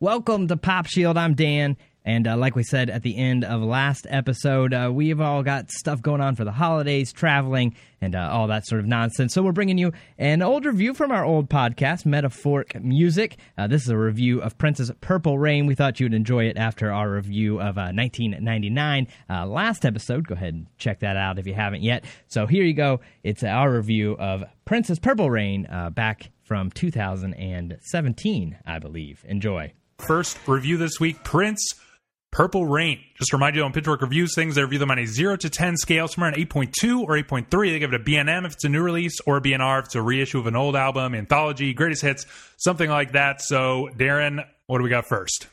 Welcome to Pop Shield. I'm Dan. And uh, like we said at the end of last episode, uh, we've all got stuff going on for the holidays, traveling, and uh, all that sort of nonsense. So we're bringing you an old review from our old podcast, Metaphoric Music. Uh, this is a review of Prince's Purple Rain. We thought you'd enjoy it after our review of 1999 uh, uh, last episode. Go ahead and check that out if you haven't yet. So here you go. It's our review of Prince's Purple Rain back from 2017, I believe. Enjoy. First review this week Prince Purple Rain. Just remind you on Pitchfork Reviews things, they review them on a 0 to 10 scale, somewhere an 8.2 or 8.3. They give it a BNM if it's a new release, or a BNR if it's a reissue of an old album, anthology, greatest hits, something like that. So, Darren, what do we got first?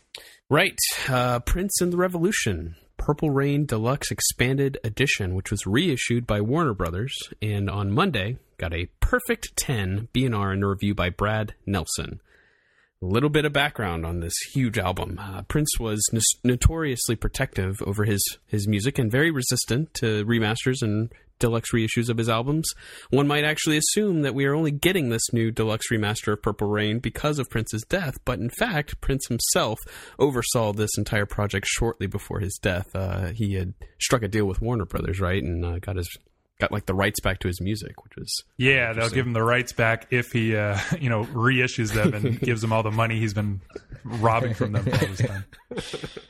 Right. Uh, Prince and the Revolution. Purple Rain Deluxe Expanded Edition, which was reissued by Warner Brothers, and on Monday got a perfect 10 BNR in a review by Brad Nelson. A little bit of background on this huge album. Uh, Prince was n- notoriously protective over his, his music and very resistant to remasters and deluxe reissues of his albums. One might actually assume that we are only getting this new deluxe remaster of Purple Rain because of Prince's death, but in fact, Prince himself oversaw this entire project shortly before his death. Uh, he had struck a deal with Warner Brothers, right, and uh, got his got like the rights back to his music, which was yeah, they'll give him the rights back if he uh, you know reissues them and gives them all the money he's been robbing from them all this time.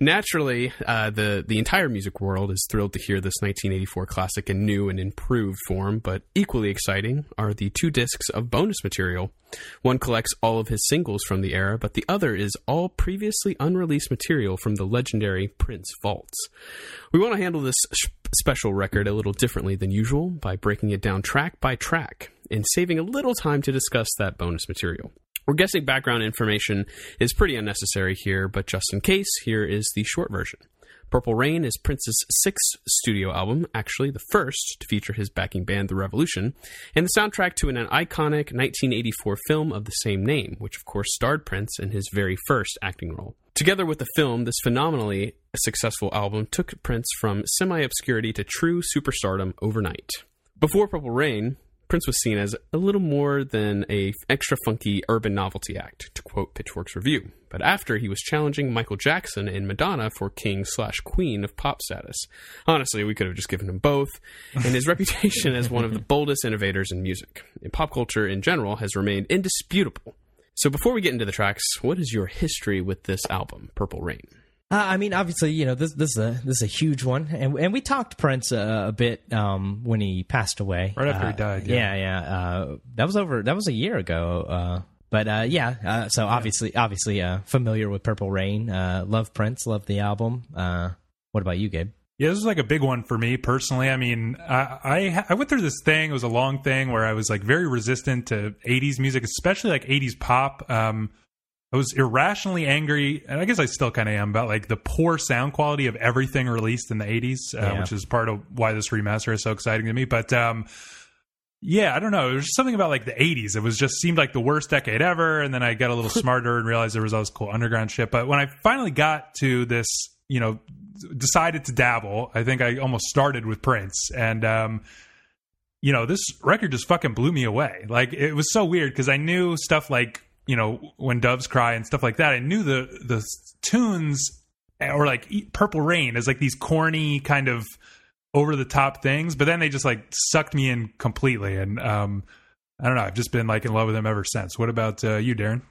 Naturally, uh, the the entire music world is thrilled to hear this 1984 classic in new and improved form. But equally exciting are the two discs of bonus material. One collects all of his singles from the era, but the other is all previously unreleased material from the legendary Prince vaults. We want to handle this special record a little differently than usual by breaking it down track by track and saving a little time to discuss that bonus material. We're guessing background information is pretty unnecessary here, but just in case, here is the short version. Purple Rain is Prince's sixth studio album, actually the first to feature his backing band, The Revolution, and the soundtrack to an, iconic 1984 film of the same name, which of course starred Prince in his very first acting role. Together with the film, this phenomenally successful album took Prince from semi obscurity to true superstardom overnight. Before Purple Rain, Prince was seen as a little more than a extra funky urban novelty act, to quote Pitchfork's review. But after he was challenging Michael Jackson and Madonna for king slash queen of pop status. Honestly, we could have just given him both. And his reputation as one of the boldest innovators in music and pop culture in general has remained indisputable. So before we get into the tracks, what is your history with this album, Purple Rain? Uh, I mean, obviously, you know this this is a this is a huge one, and and we talked Prince uh, a bit um, when he passed away. Right after uh, he died. Yeah, yeah. yeah. Uh, that was over. That was a year ago. Uh, but uh, yeah, so obviously, obviously, familiar with Purple Rain. love Prince. Love the album. what about you, Gabe? Yeah, this is like a big one for me personally. I mean, I, I, I went through this thing. It was a long thing where I was like very resistant to '80s music, especially like '80s pop. Um, I was irrationally angry, and I guess I still kind of am about like the poor sound quality of everything released in the '80s, uh, yeah. which is part of why this remaster is so exciting to me. But um, yeah, I don't know. It was something about like the '80s. It was just seemed like the worst decade ever, and then I got a little smarter and realized there was all this cool underground shit. But when I finally got to this, you know, decided to dabble, I think I almost started with Prince, and um, you know, this record just fucking blew me away. Like it was so weird because I knew stuff like you know when doves cry and stuff like that i knew the the tunes or like purple rain as like these corny kind of over the top things but then they just like sucked me in completely. And um i don't know i've just been like in love with them ever since. What about uh, you darren?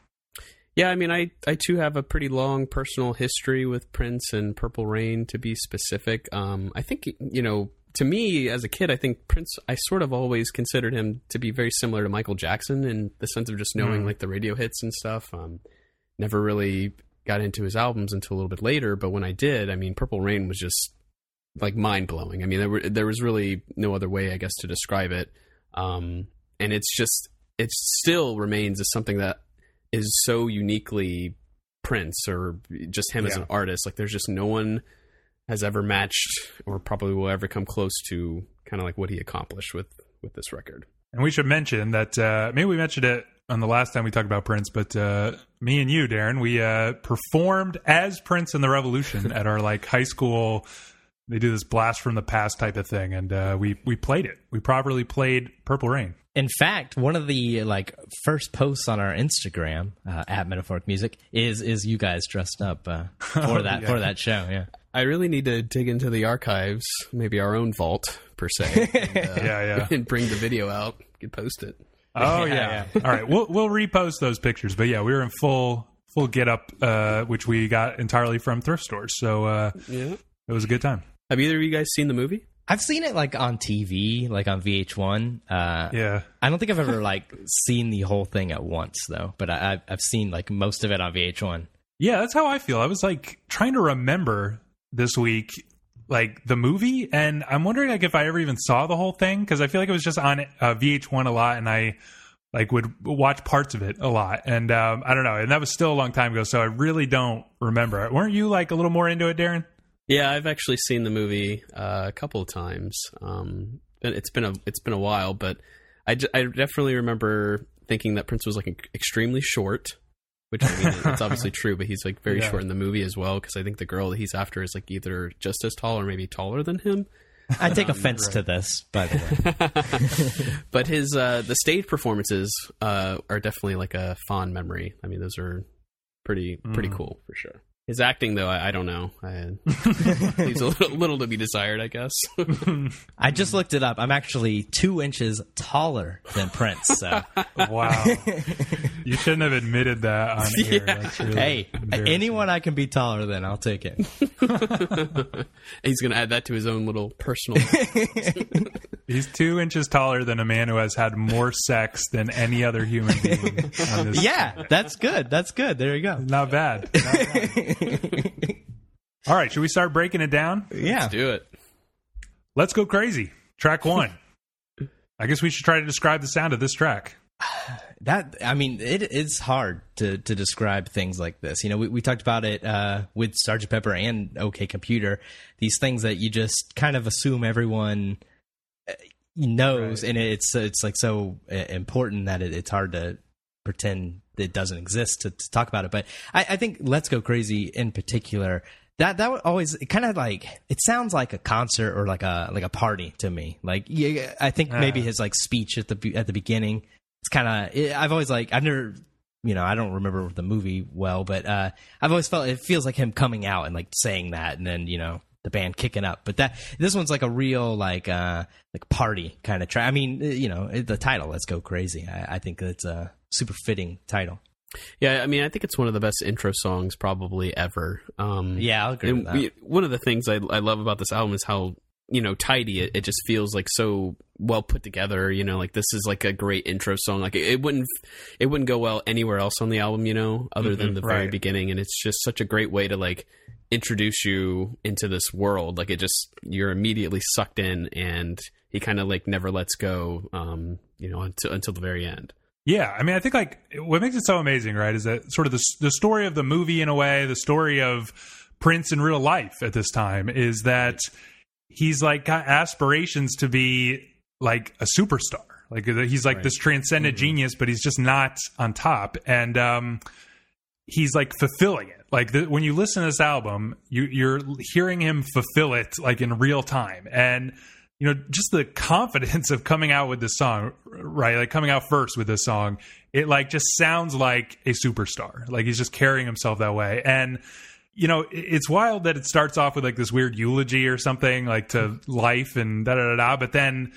Yeah, I mean, I, I too have a pretty long personal history with Prince and Purple Rain, to be specific. Um, I think, you know, to me as a kid, I think Prince. I sort of always considered him to be very similar to Michael Jackson in the sense of just knowing mm. like the radio hits and stuff. Um, never really got into his albums until a little bit later, but when I did, I mean, Purple Rain was just like mind blowing. I mean, there were there was really no other way, I guess, to describe it. Um, and it's just it still remains as something that is so uniquely Prince or just him yeah. as an artist. Like, there's just no one has ever matched or probably will ever come close to kind of like what he accomplished with with this record. And we should mention that uh, maybe we mentioned it on the last time we talked about Prince, but uh, me and you, Darren, we uh, performed as Prince in the Revolution at our like high school they do this blast from the past type of thing, and uh, we we played it. We properly played Purple Rain. In fact, one of the like first posts on our Instagram uh, at Metaphoric Music is is you guys dressed up uh, for that yeah. for that show. Yeah, I really need to dig into the archives, maybe our own vault per se, and, uh, Yeah, yeah. and bring the video out. Could post it. Oh yeah. All right, we'll we'll repost those pictures. But yeah, we were in full full get up, uh, which we got entirely from thrift stores. So uh, Yeah. it was a good time. Have either of you guys seen the movie? I've seen it like on TV, like on VH1. Uh, Yeah. I don't think I've ever like seen the whole thing at once though, but I, I've- I've seen like most of it on VH1. Yeah, that's how I feel. I was like trying to remember this week like the movie and I'm wondering like if I ever even saw the whole thing cuz I feel like it was just on uh, VH1 a lot and I like would watch parts of it a lot and um I don't know and that was still a long time ago so I really don't remember it. Weren't you like a little more into it, Darren? Yeah, I've actually seen the movie uh, a couple of times. Um, it's been a it's been a while, but I, I definitely remember thinking that Prince was like extremely short, which I mean it's obviously true, but he's like very Yeah. short in the movie as well. Because I think the girl that he's after is like either just as tall or maybe taller than him. I take offense to this, by the way. But his uh, the stage performances uh, are definitely like a fond memory. I mean, those are pretty pretty Mm. cool for sure. His acting, though, I, I don't know. I, leaves a little, little to be desired, I guess. I just looked it up. I'm actually two inches taller than Prince. So Wow. You shouldn't have admitted that on air. Yeah. That's really hey, anyone I can be taller than, I'll take it. He's going to add that to his own little personal. He's two inches taller than a man who has had more sex than any other human being on this. Yeah, that's good. That's good. There you go. Not bad. Not bad. All right, should we start breaking it down? Yeah. Let's do it. Let's go crazy. Track one. I guess we should try to describe the sound of this track. That I mean, it is hard to to describe things like this. You know, we, we talked about it uh, with Sergeant Pepper and OK Computer. These things that you just kind of assume everyone uh, knows, Right. and it's it's like so uh, important that it, it's hard to pretend it doesn't exist to, to talk about it. But I, I think Let's Go Crazy in particular. That that would always it kind of like it sounds like a concert or like a like a party to me. Like yeah, I think maybe Ah. his like speech at the at the beginning. It's kind of I've always like I've never you know I don't remember the movie well, but uh, I've always felt it feels like him coming out and like saying that, and then you know the band kicking up. But that this one's like a real like uh like party kind of track. I mean, you know the title "Let's Go Crazy." I, I think it's a super fitting title. Yeah, I mean, I think it's one of the best intro songs probably ever. Um, Yeah, I'll agree and with that. we- one of the things I, I love about this album is how you know tidy it, it just feels like so well put together you know like this is like a great intro song. Like it, it wouldn't it wouldn't go well anywhere else on the album you know other than the very right. beginning. And it's just such a great way to like introduce you into this world. Like it just you're immediately sucked in and he kind of like never lets go um you know until until the very end. Yeah, I mean, I think like what makes it so amazing, right, is that sort of the the story of the movie in a way, the story of Prince in real life at this time is that he's like got aspirations to be like a superstar. Like he's like Right. this transcendent genius, but he's just not on top, and um, he's like fulfilling it. Like the, when you listen to this album, you, you're hearing him fulfill it like in real time, and you know just the confidence of coming out with this song, right? Like coming out first with this song, it like just sounds like a superstar. Like he's just carrying himself that way, and you know, it's wild that it starts off with like this weird eulogy or something like to life and da da da da. But then,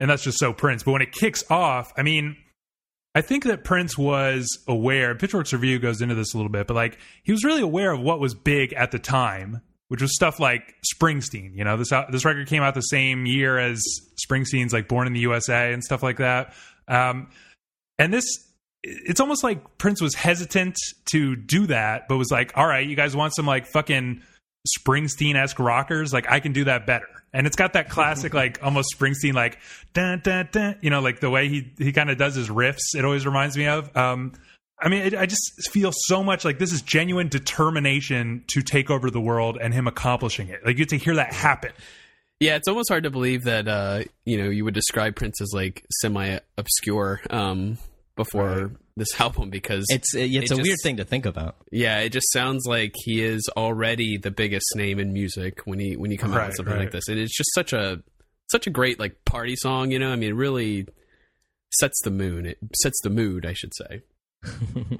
and that's just so Prince. But when it kicks off, I mean, I think that Prince was aware. Pitchfork's review goes into this a little bit, but like he was really aware of what was big at the time, which was stuff like Springsteen. You know, this out- this record came out the same year as Springsteen's like Born in the USA and stuff like that. Um, and this it's almost like Prince was hesitant to do that, but was like, "All right, you guys want some like fucking Springsteen esque rockers? Like I can do that better." And it's got that classic like almost Springsteen like dun dun dun, you know, like the way he he kind of does his riffs. It always reminds me of. Um, I mean, it, I just feel so much like this is genuine determination to take over the world and him accomplishing it. Like you get to hear that happen. Yeah, it's almost hard to believe that uh, you know you would describe Prince as like semi obscure. Um, before Right. this album because It's it's it a weird thing to think about. Yeah, it just sounds like he is already the biggest name in music when he when you come out with something right. like this. And it's just such a such a great like party song, you know? I mean, it really sets the moon. It sets the mood, I should say.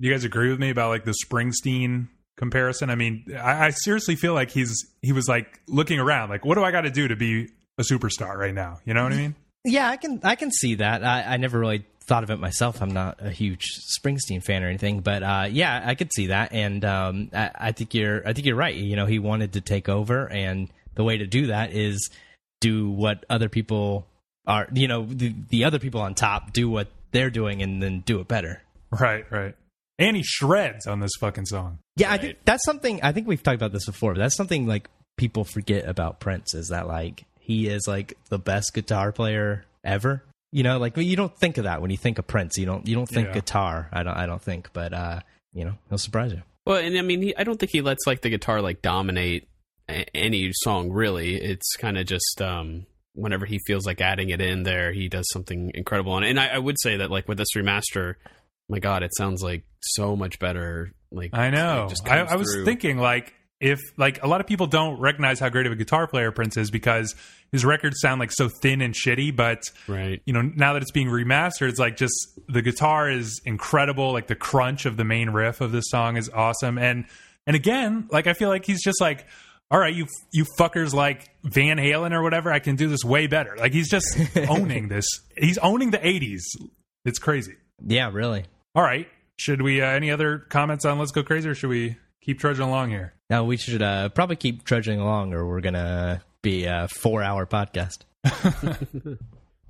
you guys agree with me about like the Springsteen comparison? I mean, I, I seriously feel like he's he was like looking around, like, what do I got to do to be a superstar right now? You know what I mean? Yeah, I can I can see that. I, I never really thought of it myself. I'm not a huge Springsteen fan or anything, but uh, yeah, I could see that. And um, I, I think you're I think you're right. You know, he wanted to take over, and the way to do that is do what other people are. You know, the, the other people on top do what they're doing, and then do it better. Right, right. And he shreds on this fucking song. Yeah, I think that's something. I think we've talked about this before. But that's something like people forget about Prince is that like he is like the best guitar player ever. You know, like you don't think of that when you think of Prince. You don't. You don't think Yeah. guitar. I don't. I don't think. But uh, you know, he'll surprise you. Well, and I mean, he, I don't think he lets like the guitar like dominate a- any song really. It's kind of just um whenever he feels like adding it in there, he does something incredible. And, and I, I would say that like with this remaster, my God, it sounds like so much better. Like I know. it just I, I was thinking like if like a lot of people don't recognize how great of a guitar player Prince is because his records sound like so thin and shitty, but right. you know now that it's being remastered, it's like just the guitar is incredible. Like the crunch of the main riff of this song is awesome, and and again, like I feel like he's just like. All right, you you fuckers like Van Halen or whatever. I can do this way better. Like he's just owning this. He's owning the '80s. It's crazy. Yeah, really. All right. Should we? Uh, any other comments on Let's Go Crazy, or should we keep trudging along here? Now we should uh, probably keep trudging along, or we're gonna be a four-hour podcast.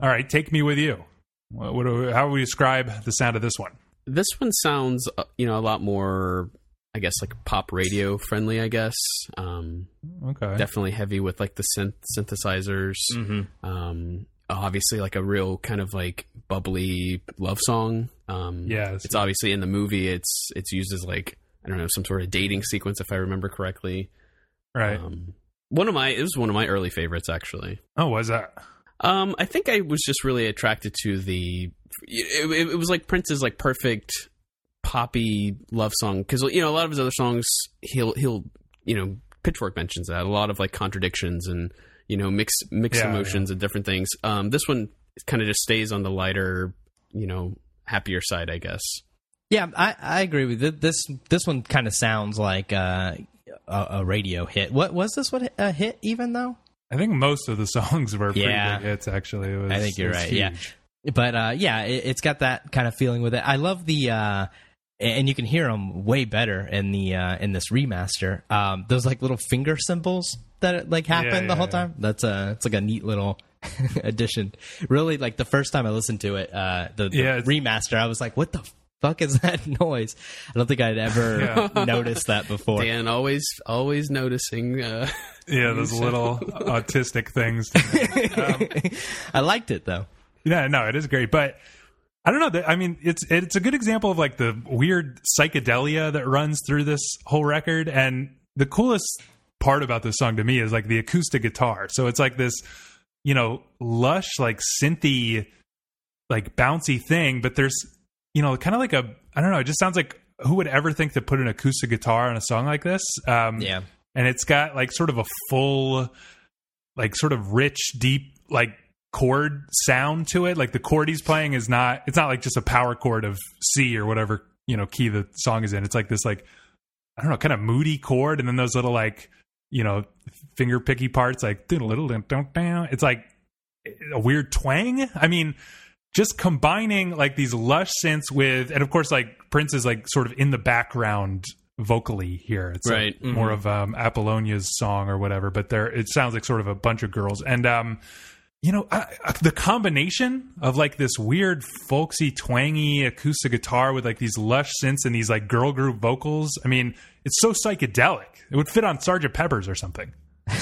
All right, take me with you. What, what do, how would we describe the sound of this one? This one sounds, uh, you know, a lot more, I guess, like pop radio friendly. I guess um, Okay. definitely heavy with like the synth synthesizers. Mm-hmm. Um, obviously, like a real kind of like bubbly love song. Um, Yes. it's obviously in the movie. It's it's used as like I don't know some sort of dating sequence if I remember correctly. right. Um, one of my it was one of my early favorites actually. oh, was that? Um, I think I was just really attracted to the. It, it, it was like Prince's like perfect poppy love song because you know a lot of his other songs he'll he'll you know Pitchfork mentions that a lot of like contradictions and you know mixed mixed Yeah, emotions and different things. Um, this one kind of just stays on the lighter, you know, happier side, I guess. Yeah, I, I agree with you. This this one kind of sounds like uh, a, a radio hit. What was this What a hit even though? I think most of the songs were pretty Yeah. big hits. Actually, it was, I think you're right, yeah. But uh, yeah, it, it's got that kind of feeling with it. I love the uh, and you can hear them way better in the uh, in this remaster. Um, those like little finger cymbals that like happen Yeah, the whole yeah. time. That's a it's like a neat little addition. Really, like the first time I listened to it, uh, the, the Yeah, remaster, I was like, "What the fuck is that noise?" I don't think I'd ever noticed that before. Dan always always noticing. Uh, Yeah, those little autistic things. I liked it though. Yeah, no, it is great, but I don't know. that- I mean, it's it's a good example of like the weird psychedelia that runs through this whole record, and the coolest part about this song to me is like the acoustic guitar. So it's like this, you know, lush, like synthy, like bouncy thing, but there's, you know, kind of like a I don't know. It just sounds like who would ever think to put an acoustic guitar on a song like this? Um, Yeah. and it's got like sort of a full like sort of rich deep like chord sound to it like the chord he's playing is not it's not like just a power chord of c or whatever you know key the song is in it's like this like i don't know kind of moody chord and then those little like you know finger picky parts like little don't down it's like a weird twang i mean just combining like these lush synths with and of course like prince is like sort of in the background vocally here. It's like Right. more of um apollonia's song or whatever but there it sounds like sort of a bunch of girls. And um you know I, I- the combination of like this weird folksy twangy acoustic guitar with like these lush synths and these like girl group vocals i mean it's so psychedelic. It would fit on sergeant peppers or something.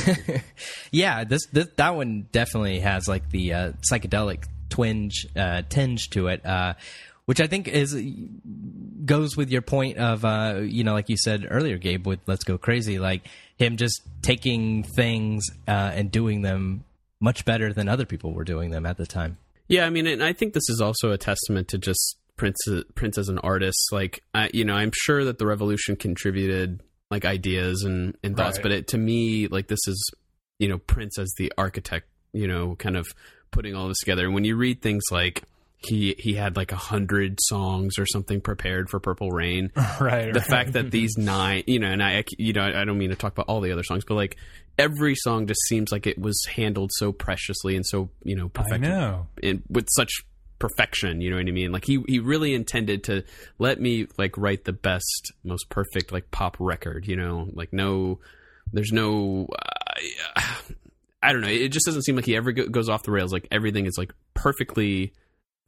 Yeah, this, this that one definitely has like the uh, psychedelic twinge uh, tinge to it, uh, which I think is goes with your point of uh, you know, like you said earlier, Gabe, with "Let's Go Crazy," like him just taking things uh, and doing them much better than other people were doing them at the time. Yeah, I mean, and I think this is also a testament to just Prince Prince as an artist. Like, I, you know, I'm sure that the revolution contributed like ideas and, and thoughts, Right. but it, to me, like this is you know Prince as the architect. You know, kind of putting all this together. And when you read things like he he had like a hundred songs or something prepared for Purple Rain, right. the right. fact that these nine, you know, and I, you know, I don't mean to talk about all the other songs, but like every song just seems like it was handled so preciously and so, you know, I know. in, with such perfection. You know what I mean? Like he he really intended to let me like write the best, most perfect like pop record. You know, like no, there's no. Uh, I don't know. It just doesn't seem like he ever go- goes off the rails. Like everything is like perfectly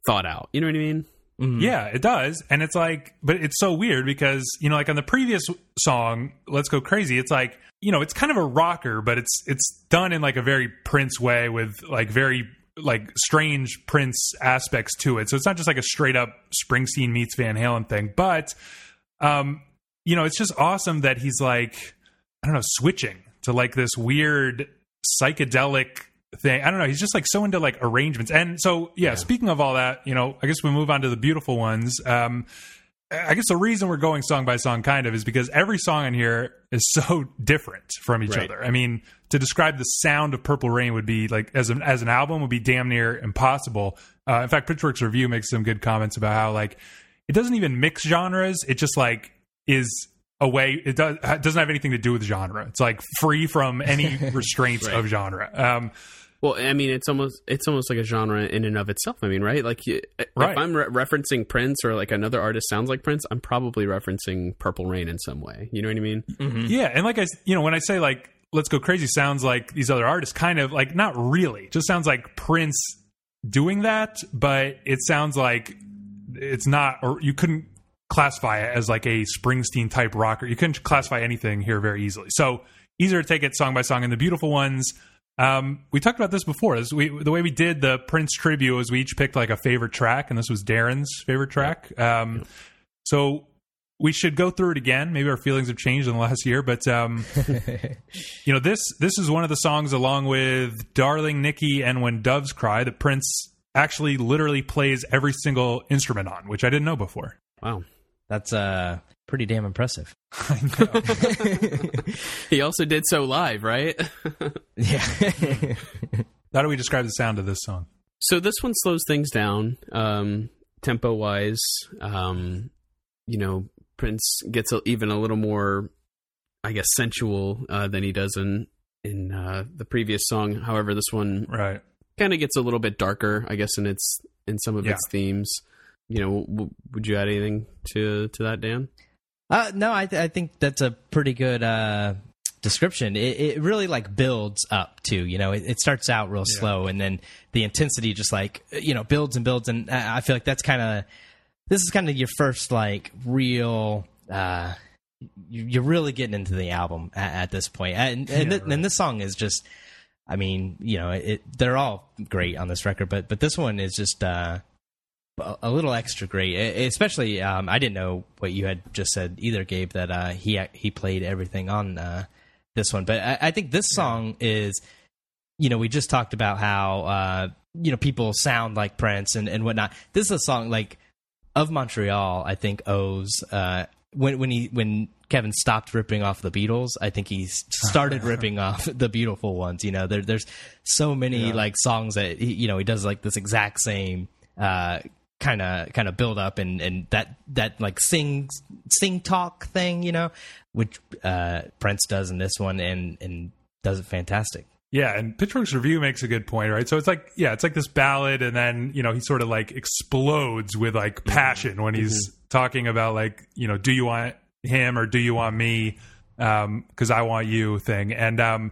thought out. You know what I mean? Mhm. Yeah, it does. And it's like, but it's so weird because, you know, like on the previous song, Let's Go Crazy, it's like, you know, it's kind of a rocker, but it's it's done in like a very Prince way with like very like strange Prince aspects to it. So it's not just like a straight up Springsteen meets Van Halen thing, but um, you know, it's just awesome that he's like, I don't know, switching to like this weird psychedelic thing. I don't know. He's just like so into like arrangements. And so, yeah, speaking of all that, you know, I guess we move on to the beautiful ones. Um, I guess the reason we're going song by song kind of is because every song in here is so different from each Right. other. I mean, to describe the sound of Purple Rain would be like as an as an album would be damn near impossible. Uh, in fact, Pitchfork's review makes some good comments about how like it doesn't even mix genres. It just like is a way it does it doesn't have anything to do with genre. It's like free from any restraints Right. of genre. Um, Well, I mean, it's almost it's almost like a genre in and of itself. I mean, right? Like, Right. if I'm re- referencing Prince or like another artist sounds like Prince, I'm probably referencing Purple Rain in some way. You know what I mean? Yeah, and like i you know, when I say like "Let's Go Crazy" sounds like these other artists, kind of like not really, just sounds like Prince doing that, but it sounds like it's not, or you couldn't classify it as like a Springsteen type rocker. You couldn't classify anything here very easily. So easier to take it song by song. And the beautiful ones, um, we talked about this before. This, we, the way we did the Prince tribute was we each picked like a favorite track, and this was Darren's favorite track. Um, so we should go through it again. Maybe our feelings have changed in the last year, but um, you know this this is one of the songs along with "Darling Nikki" and "When Doves Cry" that Prince actually literally plays every single instrument on, which I didn't know before. Wow. That's uh pretty damn impressive. He also did so live, right? Yeah. How do we describe the sound of this song? so this one slows things down, um, tempo wise. Um, you know, Prince gets a, even a little more, I guess, sensual uh, than he does in in uh, the previous song. However, this one Right. kind of gets a little bit darker, I guess, in its in some of Yeah. its themes. You know, w- would you add anything to to that, Dan? Uh, no, I, th- I think that's a pretty good uh, description. It, it really like builds up too. You know, it, it starts out real slow, and then the intensity just like you know builds and builds. And I I feel like that's kind of this is kind of your first like real. Uh, you- you're really getting into the album at, at this point, and and, th- and this song is just. I mean, you know, it, they're all great on this record, but but this one is just uh, a little extra great, especially. Um, I didn't know what you had just said either, Gabe. That uh, he he played everything on uh, this one, but I, I think this song is. You know, we just talked about how uh, you know people sound like Prince and and whatnot. This is a song like of Montreal. I think owes uh, when when he when Kevin stopped ripping off the Beatles. I think he started ripping off the beautiful ones. You know, there, there's so many like songs that he, you know he does like this exact same kind of kind of build up and and that that like sing sing talk thing. You know, which uh, Prince does in this one and and does it fantastic. Yeah, and Pitchfork's review makes a good point, right? So it's like, yeah, it's like this ballad, and then you know he sort of like explodes with like passion when he's talking about like, you know, do you want him or do you want me? Because I want you thing, and um,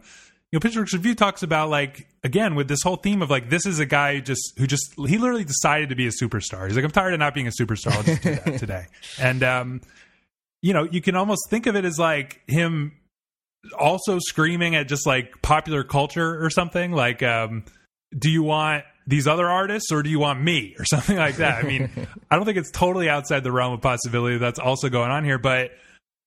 know, Pitchfork's review talks about like again with this whole theme of like this is a guy who just who just he literally decided to be a superstar. He's like, I'm tired of not being a superstar. I'll just do that today, and um, you know, you can almost think of it as like him also screaming at just like popular culture or something like um do you want these other artists or do you want me or something like that i mean i don't think it's totally outside the realm of possibility that's also going on here but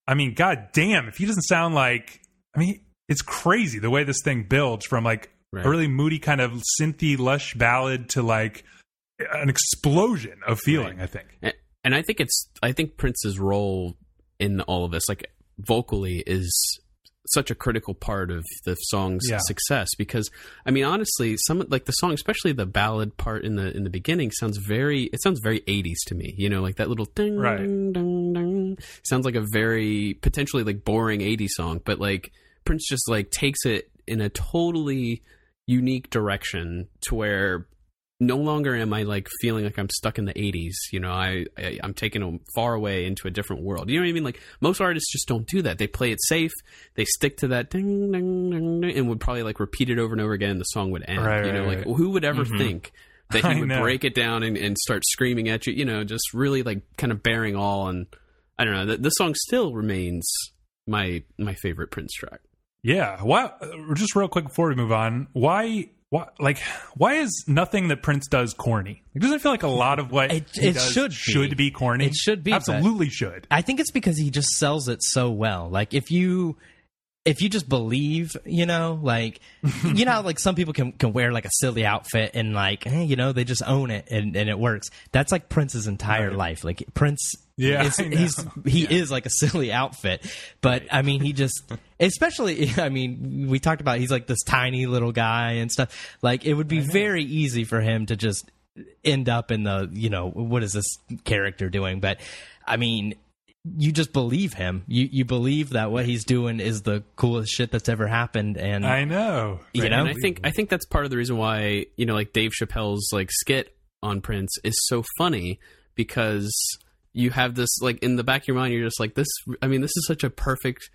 i mean god damn if he doesn't sound like i mean it's crazy the way this thing builds from like Right. a really moody kind of synthy lush ballad to like an explosion of feeling. Right. I think. And, and I think it's I think Prince's role in all of this, like vocally, is such a critical part of the song's Yeah. success because I mean honestly some like the song especially the ballad part in the in the beginning sounds very it sounds very 80s to me you know like that little ding Right. ding ding ding sounds like a very potentially like boring 80s song but like Prince just like takes it in a totally unique direction to where no longer am I like feeling like I'm stuck in the 80s. You know, I, I I'm taken a- far away into a different world. You know what I mean? Like most artists just don't do that. They play it safe. They stick to that ding ding ding, ding and would probably like repeat it over and over again. And the song would end. Right, you know, right, like right. who would ever mm-hmm. think that he would break it down and, and start screaming at you? You know, just really like kind of baring all. And I don't know. The, the song still remains my my favorite Prince track. Yeah. Why? Just real quick before we move on, why? Why? Like, why is nothing that Prince does corny? Like, doesn't it feel like a lot of what It- it should be. should be corny? It should be, Absolutely should. I think it's because he just sells it so well. Like if you if you just believe, you know, like you know, like some people can can wear like a silly outfit and like, eh, you know, they just own it and, and it works. That's like Prince's entire life. Like Prince, Yeah, is, he's he is like a silly outfit, but I mean, he just. Especially, I mean, we talked about he's like this tiny little guy and stuff. Like, it would be very easy for him to just end up in the, you know, what is this character doing? But I mean, you just believe him. You you believe that what he's doing is the coolest shit that's ever happened, and I know. You Right, know? and I think I think that's part of the reason why you know like Dave Chappelle's like skit on Prince is so funny because you have this like in the back of your mind you're just like this I mean this is such a perfect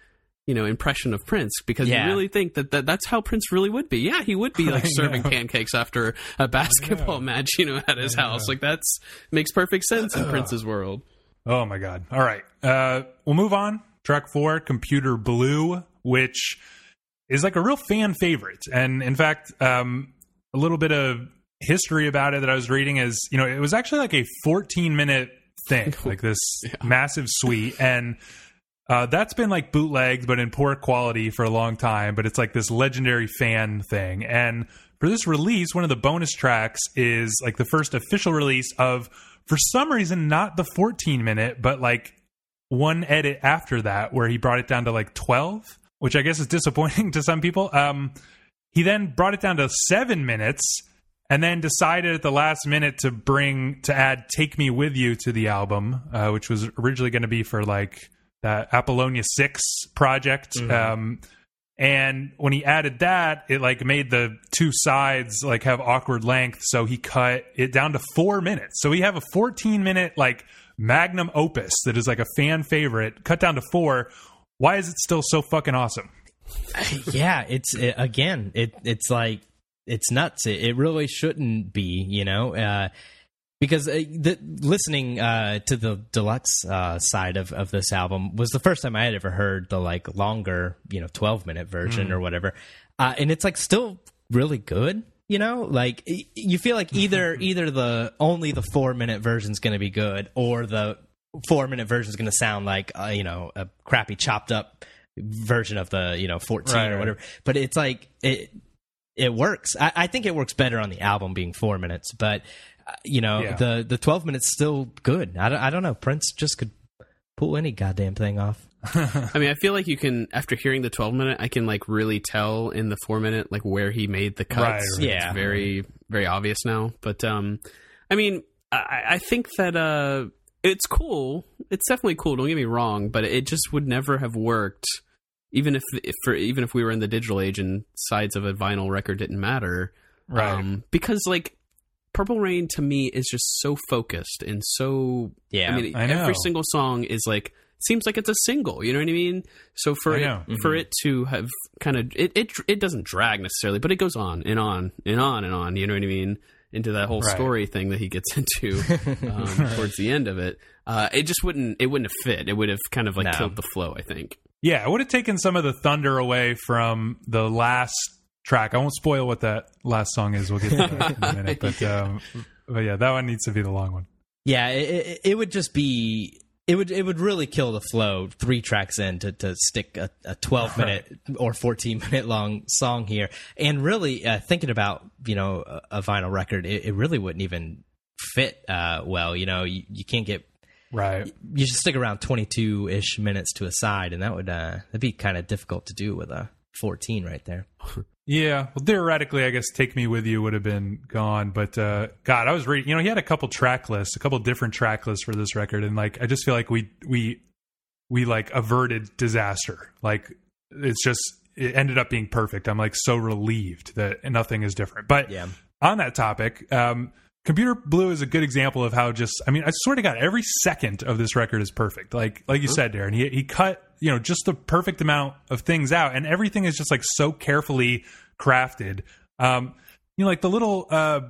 you know impression of Prince because Yeah. you really think that, that that's how Prince really would be yeah he would be like serving pancakes after a basketball match you know at his house like that's makes perfect sense in Prince's world Oh my god. All right. Uh we'll move on. Track 4, Computer Blue, which is like a real fan favorite. And in fact, um a little bit of history about it that I was reading is, you know, it was actually like a 14 minute thing, like this massive suite and uh, that's been like bootlegged, but in poor quality for a long time. But it's like this legendary fan thing. And for this release, one of the bonus tracks is like the first official release of, for some reason, not the 14 minute, but like one edit after that where he brought it down to like 12, which I guess is disappointing to some people. Um, he then brought it down to seven minutes and then decided at the last minute to bring to add "Take Me with You" to the album, uh, which was originally going to be for like that Apollonia Six project. Um, and when he added that, it like made the two sides like have awkward length, so he cut it down to four minutes. So we have a 14 minute like magnum opus that is like a fan favorite, cut down to four. Why is it still so fucking awesome? yeah, it's it, again, it it's like it's nuts. It, it really shouldn't be, you know, uh, because uh, the, listening uh, to the deluxe uh, side of, of this album was the first time I had ever heard the like longer, you know, twelve minute version or whatever, uh, and it's like still really good. You know, like you feel like either either the only the four minute version is going to be good, or the four minute version is going to sound like uh, you know a crappy chopped up version of the you know 14 Right, or right. whatever but it's like it it works I, I think it works better on the album being four minutes but uh, you know Yeah. the the 12 minutes still good I don't, I don't know prince just could pull any goddamn thing off I mean, I feel like you can after hearing the 12 minute, I can like really tell in the 4 minute like where he made the cuts. Right, right. Yeah. It's very very obvious now, but um I mean, I, I think that uh it's cool. It's definitely cool, don't get me wrong, but it just would never have worked even if, if for even if we were in the digital age and sides of a vinyl record didn't matter. Right. Um because like Purple Rain to me is just so focused and so Yeah, I mean I know. every single song is like seems like it's a single, you know what I mean? So for it, for Mm-hmm. it to have kind of it, it it doesn't drag necessarily, but it goes on and on and on and on, you know what I mean? Into that whole Right. story thing that he gets into um, towards the end of it. Uh, it just wouldn't it wouldn't have fit. It would have kind of like No. killed the flow, I think. Yeah, it would have taken some of the thunder away from the last track. I won't spoil what that last song is. We'll get to that in a minute. But, um, but yeah, that one needs to be the long one. yeah it, it, it would just be it would it would really kill the flow three tracks in to, to stick a, a 12 minute or 14 minute long song here and really uh, thinking about you know a, a vinyl record it, it really wouldn't even fit uh, well. You know, you, you can't get Right. you should stick around 22 ish minutes to a side, and that would uh, that'd be kind of difficult to do with a 14 right there. Yeah, well, theoretically, I guess "Take Me with You" would have been gone, but uh, God, I was reading. You know, he had a couple track lists, a couple different track lists for this record, and like, I just feel like we we we like averted disaster. Like, it's just it ended up being perfect. I'm like so relieved that nothing is different. But Yeah. on that topic, um, Computer Blue is a good example of how just I mean, I swear to God, every second of this record is perfect. Like like you said, Darren, he he cut you know just the perfect amount of things out, and everything is just like so carefully crafted. Um, you know, like the little uh,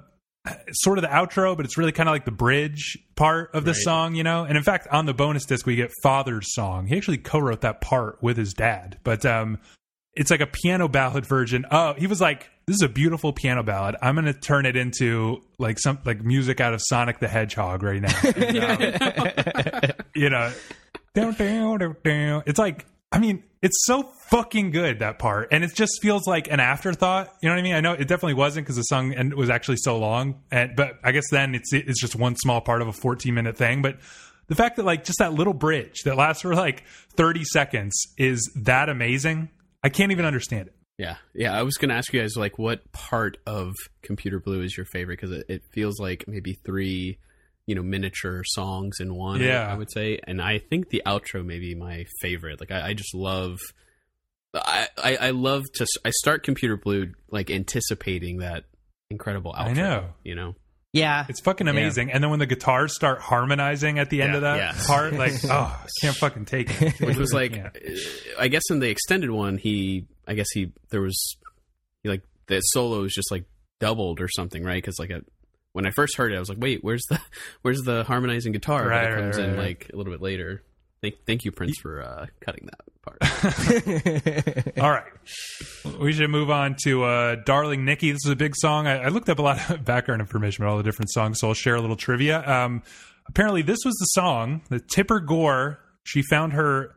sort of the outro, but it's really kind of like the bridge part of the Right. song, you know. And in fact, on the bonus disc, we get Father's song. He actually co-wrote that part with his dad, but um, it's like a piano ballad version. Oh, he was like, "This is a beautiful piano ballad. I'm going to turn it into like some like music out of Sonic the Hedgehog right now." And, um, you know, down, down, down, down. It's like, I mean, it's so fucking good that part, and it just feels like an afterthought. You know what I mean? I know it definitely wasn't because the song and was actually so long, and but I guess then it's it's just one small part of a 14 minute thing, but. The fact that like just that little bridge that lasts for like 30 seconds is that amazing. I can't even understand it. Yeah, yeah. I was going to ask you guys like what part of Computer Blue is your favorite because it, it feels like maybe three, you know, miniature songs in one. Yeah. I would say, and I think the outro may be my favorite. Like I, I just love. I, I I love to. I start Computer Blue like anticipating that incredible outro. I know. You know. Yeah, It's fucking amazing. And then when the guitars start harmonizing at the end Yeah, of that yeah. part, like, oh, I can't fucking take it. which was like Yeah. uh, i guess in the extended one he i guess he there was he like the solo was just like doubled or something right because like a, when i first heard it i was like wait where's the where's the harmonizing guitar Right, but it right, comes right, in right. like a little bit later thank, thank you prince for uh, cutting that part All right. We should move on to uh, Darling Nikki. This is a big song. I, I looked up a lot of background information about all the different songs, so I'll share a little trivia. Um, apparently, this was the song that Tipper Gore, she found her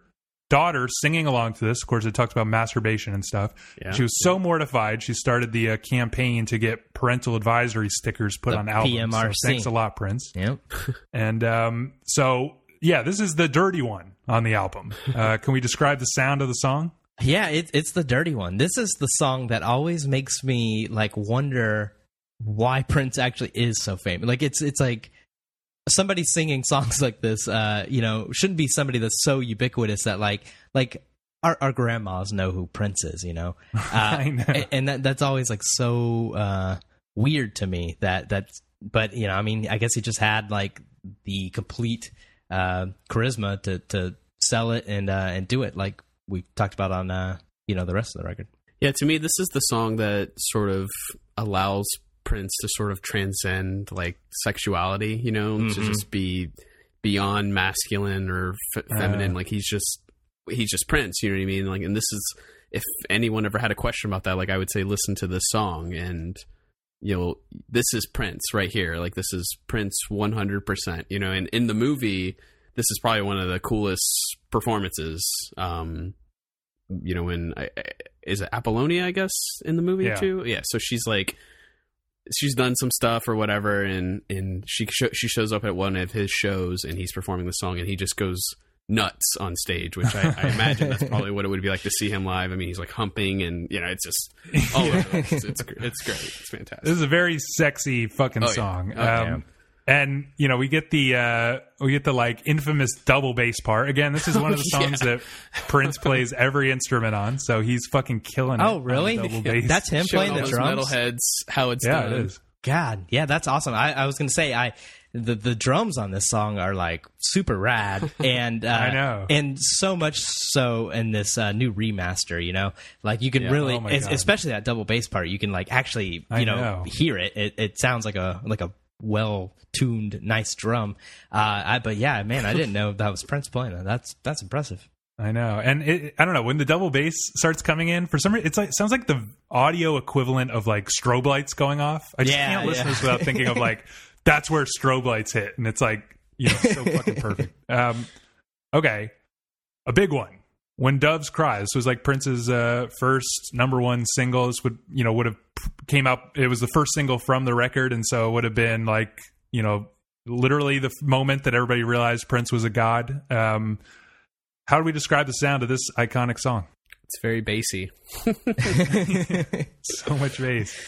daughter singing along to this. Of course, it talks about masturbation and stuff. Yeah. she was so mortified, she started the uh, campaign to get parental advisory stickers put The on albums. So PMRC. thanks a lot, Prince. yep. And um, so, yeah, this is the dirty one on the album. Uh, can we describe the sound of the song? Yeah, it, it's the dirty one. This is the song that always makes me like wonder why Prince actually is so famous. Like it's it's like somebody singing songs like this. Uh, you know, shouldn't be somebody that's so ubiquitous that like like our our grandmas know who Prince is. You know, uh, I know. a- and that that's always like so uh, weird to me. That that's but you know, I mean, I guess he just had like the complete uh, charisma to to sell it and uh, and do it like we talked about on uh, you know the rest of the record. yeah to me this is the song that sort of allows prince to sort of transcend like sexuality you know to Mhm. just be beyond masculine or f- feminine. Like he's just he's just prince you know what i mean? Like and this is if anyone ever had a question about that like i would say listen to this song and you know this is prince right here. Like this is prince 100% you know? And in the movie this is probably one of the coolest performances um you know when I, I- is it apollonia i guess in the movie Yeah. too? Yeah so she's like she's done some stuff or whatever and and she sho- she shows up at one of his shows and he's performing the song and he just goes nuts on stage which I, I imagine that's probably what it would be like to see him live i mean he's like humping and you know it's just all over place. it's, it's great it's fantastic This is a very sexy fucking Oh, yeah. song. Oh, yeah. And you know, we get the uh we get the like infamous double bass part. Again, this is one of the Yeah. songs that Prince plays every instrument on, so he's fucking killing it. Oh, on the really? double bass. That's him Showing playing the those drums. metalheads how it's yeah, done it is. God, yeah, that's awesome. I, I was gonna say I the the drums on this song are like super rad, and uh, I know. and so much so in this uh, new remaster. You know, like you can Yeah. really, Oh my es- God. especially that double bass part, you can like actually you know, know. hear it. it. It sounds like a like a well tuned, nice drum. Uh, I, but yeah, man, I didn't know that was Prince playing that. That's that's impressive. I know, and it, I don't know when the double bass starts coming in. For some reason, it's like sounds like the audio equivalent of like strobe lights going off. I just Yeah, can't listen yeah. to this without thinking of like that's where strobe lights hit, and it's like you know so fucking perfect. Um, okay, a big one. When Doves Cry. This was like Prince's uh, first number one single. This would you know would have came out. It was the first single from the record, and so it would have been like you know, literally the moment that everybody realized Prince was a god. Um, how do we describe the sound of this iconic song? It's very bassy. So much bass.